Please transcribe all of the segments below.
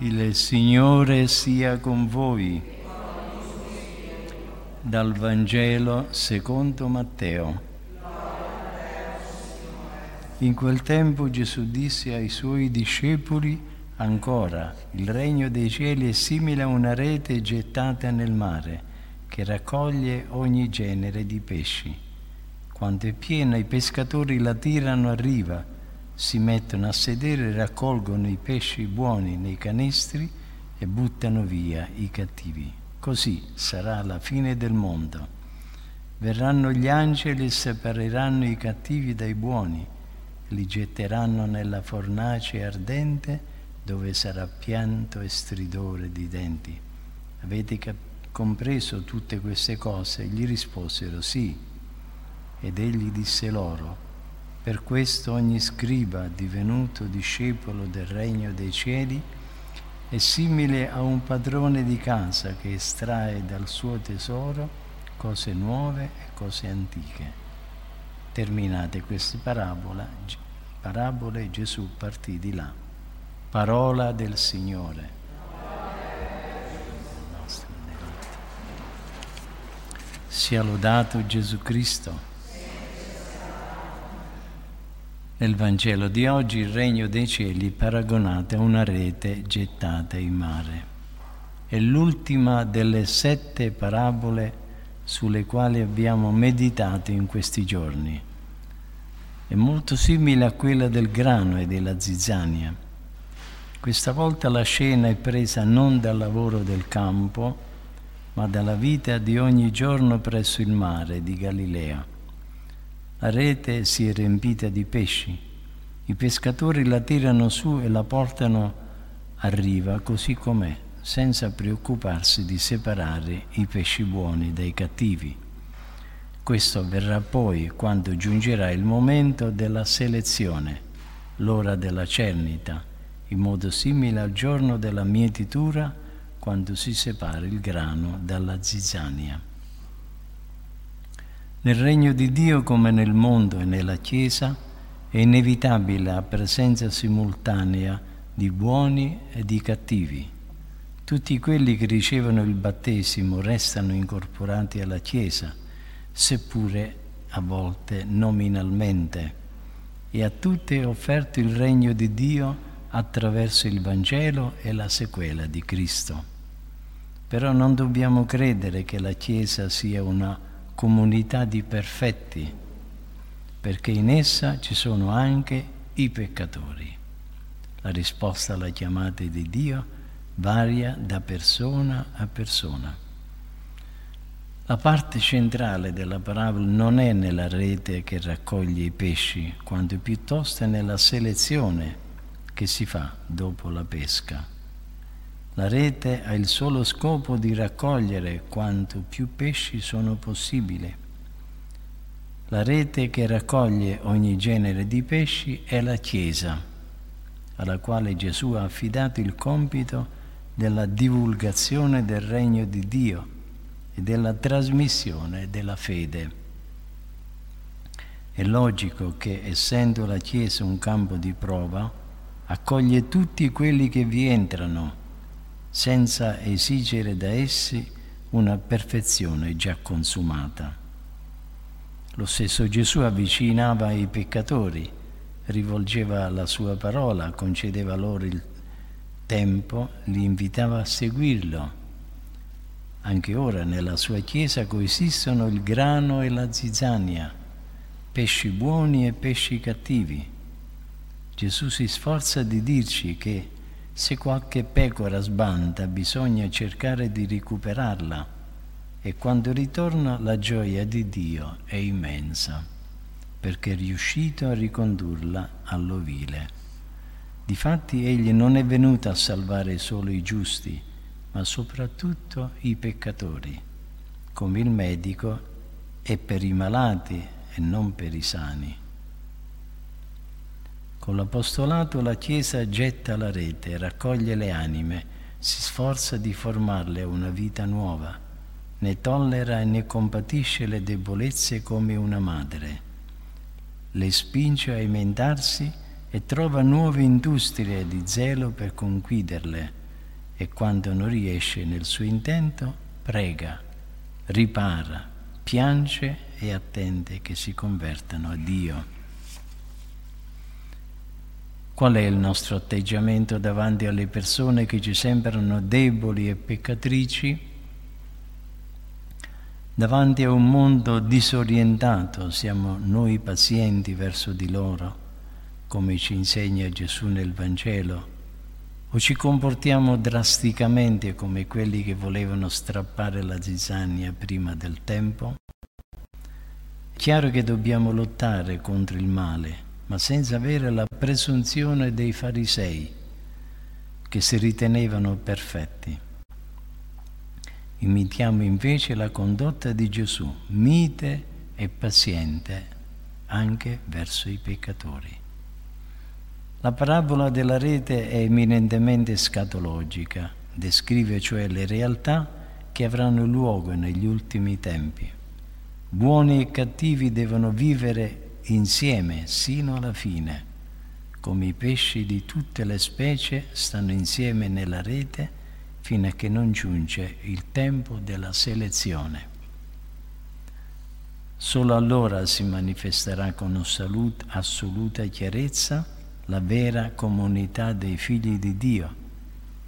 Il Signore sia con voi. Dal Vangelo secondo Matteo. In quel tempo Gesù disse ai suoi discepoli ancora, il regno dei cieli è simile a una rete gettata nel mare che raccoglie ogni genere di pesci. Quando è piena i pescatori la tirano a riva si mettono a sedere, raccolgono i pesci buoni nei canestri e buttano via i cattivi. Così sarà la fine del mondo. Verranno gli angeli e separeranno i cattivi dai buoni, li getteranno nella fornace ardente dove sarà pianto e stridore di denti. Avete cap- compreso tutte queste cose? Gli risposero sì. Ed egli disse loro, per questo ogni scriba divenuto discepolo del regno dei cieli è simile a un padrone di casa che estrae dal suo tesoro cose nuove e cose antiche. Terminate queste parabole, parabole Gesù partì di là. Parola del Signore. Sia lodato Gesù Cristo. Nel Vangelo di oggi il regno dei cieli paragonato a una rete gettata in mare. È l'ultima delle sette parabole sulle quali abbiamo meditato in questi giorni. È molto simile a quella del grano e della zizzania. Questa volta la scena è presa non dal lavoro del campo, ma dalla vita di ogni giorno presso il mare di Galilea. La rete si è riempita di pesci. I pescatori la tirano su e la portano a riva così com'è, senza preoccuparsi di separare i pesci buoni dai cattivi. Questo avverrà poi quando giungerà il momento della selezione, l'ora della cernita, in modo simile al giorno della mietitura quando si separa il grano dalla zizzania. Nel regno di Dio come nel mondo e nella Chiesa è inevitabile la presenza simultanea di buoni e di cattivi. Tutti quelli che ricevono il battesimo restano incorporati alla Chiesa, seppure a volte nominalmente, e a tutti è offerto il regno di Dio attraverso il Vangelo e la sequela di Cristo. Però non dobbiamo credere che la Chiesa sia una comunità di perfetti, perché in essa ci sono anche i peccatori. La risposta alla chiamata di Dio varia da persona a persona. La parte centrale della parabola non è nella rete che raccoglie i pesci, quanto piuttosto è nella selezione che si fa dopo la pesca. La rete ha il solo scopo di raccogliere quanto più pesci sono possibile. La rete che raccoglie ogni genere di pesci è la Chiesa, alla quale Gesù ha affidato il compito della divulgazione del regno di Dio e della trasmissione della fede. È logico che, essendo la Chiesa un campo di prova, accoglie tutti quelli che vi entrano senza esigere da essi una perfezione già consumata. Lo stesso Gesù avvicinava i peccatori, rivolgeva la sua parola, concedeva loro il tempo, li invitava a seguirlo. Anche ora nella sua Chiesa coesistono il grano e la zizzania, pesci buoni e pesci cattivi. Gesù si sforza di dirci che se qualche pecora sbanda bisogna cercare di recuperarla e quando ritorna la gioia di Dio è immensa perché è riuscito a ricondurla all'ovile. Difatti egli non è venuto a salvare solo i giusti, ma soprattutto i peccatori, come il medico è per i malati e non per i sani. Con l'apostolato la Chiesa getta la rete, raccoglie le anime, si sforza di formarle una vita nuova, ne tollera e ne compatisce le debolezze come una madre, le spinge a emendarsi e trova nuove industrie di zelo per conquiderle, e quando non riesce nel suo intento prega, ripara, piange e attende che si convertano a Dio. Qual è il nostro atteggiamento davanti alle persone che ci sembrano deboli e peccatrici? Davanti a un mondo disorientato siamo noi pazienti verso di loro, come ci insegna Gesù nel Vangelo, o ci comportiamo drasticamente come quelli che volevano strappare la zizzania prima del tempo? È chiaro che dobbiamo lottare contro il male, ma senza avere la presunzione dei farisei che si ritenevano perfetti. Imitiamo invece la condotta di Gesù, mite e paziente anche verso i peccatori. La parabola della rete è eminentemente scatologica, descrive cioè le realtà che avranno luogo negli ultimi tempi. Buoni e cattivi devono vivere insieme sino alla fine, come i pesci di tutte le specie stanno insieme nella rete fino a che non giunge il tempo della selezione. Solo allora si manifesterà con assoluta chiarezza la vera comunità dei figli di Dio,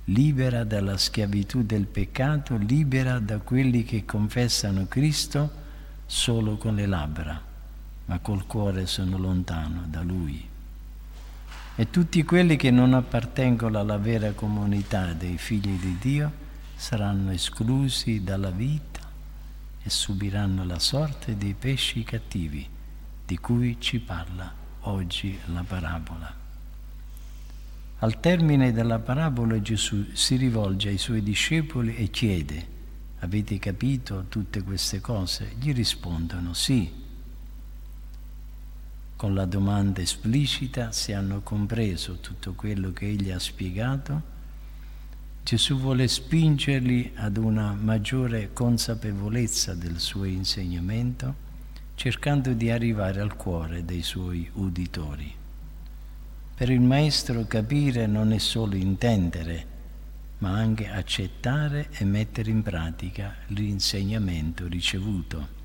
libera dalla schiavitù del peccato, libera da quelli che confessano Cristo solo con le labbra ma col cuore sono lontano da Lui. E tutti quelli che non appartengono alla vera comunità dei figli di Dio saranno esclusi dalla vita e subiranno la sorte dei pesci cattivi di cui ci parla oggi la parabola. Al termine della parabola Gesù si rivolge ai suoi discepoli e chiede, avete capito tutte queste cose? Gli rispondono sì con la domanda esplicita se hanno compreso tutto quello che egli ha spiegato, Gesù vuole spingerli ad una maggiore consapevolezza del suo insegnamento, cercando di arrivare al cuore dei suoi uditori. Per il Maestro capire non è solo intendere, ma anche accettare e mettere in pratica l'insegnamento ricevuto.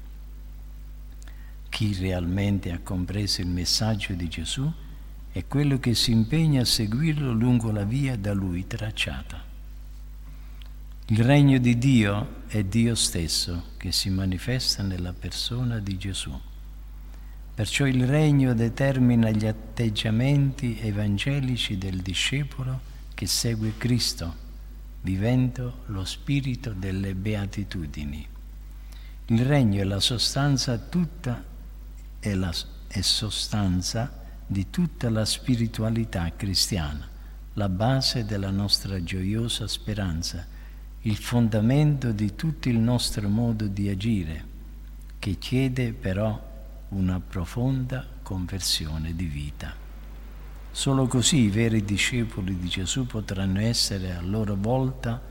Chi realmente ha compreso il messaggio di Gesù è quello che si impegna a seguirlo lungo la via da lui tracciata. Il regno di Dio è Dio stesso che si manifesta nella persona di Gesù. Perciò il regno determina gli atteggiamenti evangelici del discepolo che segue Cristo, vivendo lo spirito delle beatitudini. Il regno è la sostanza tutta è, la, è sostanza di tutta la spiritualità cristiana, la base della nostra gioiosa speranza, il fondamento di tutto il nostro modo di agire, che chiede però una profonda conversione di vita. Solo così i veri discepoli di Gesù potranno essere a loro volta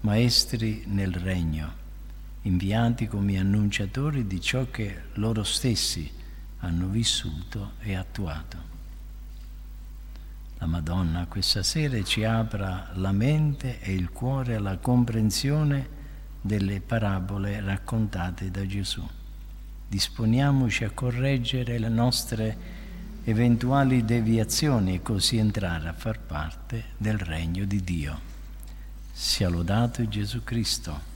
maestri nel regno, inviati come annunciatori di ciò che loro stessi hanno vissuto e attuato. La Madonna questa sera ci apra la mente e il cuore alla comprensione delle parabole raccontate da Gesù. Disponiamoci a correggere le nostre eventuali deviazioni e così entrare a far parte del regno di Dio. Sia lodato Gesù Cristo.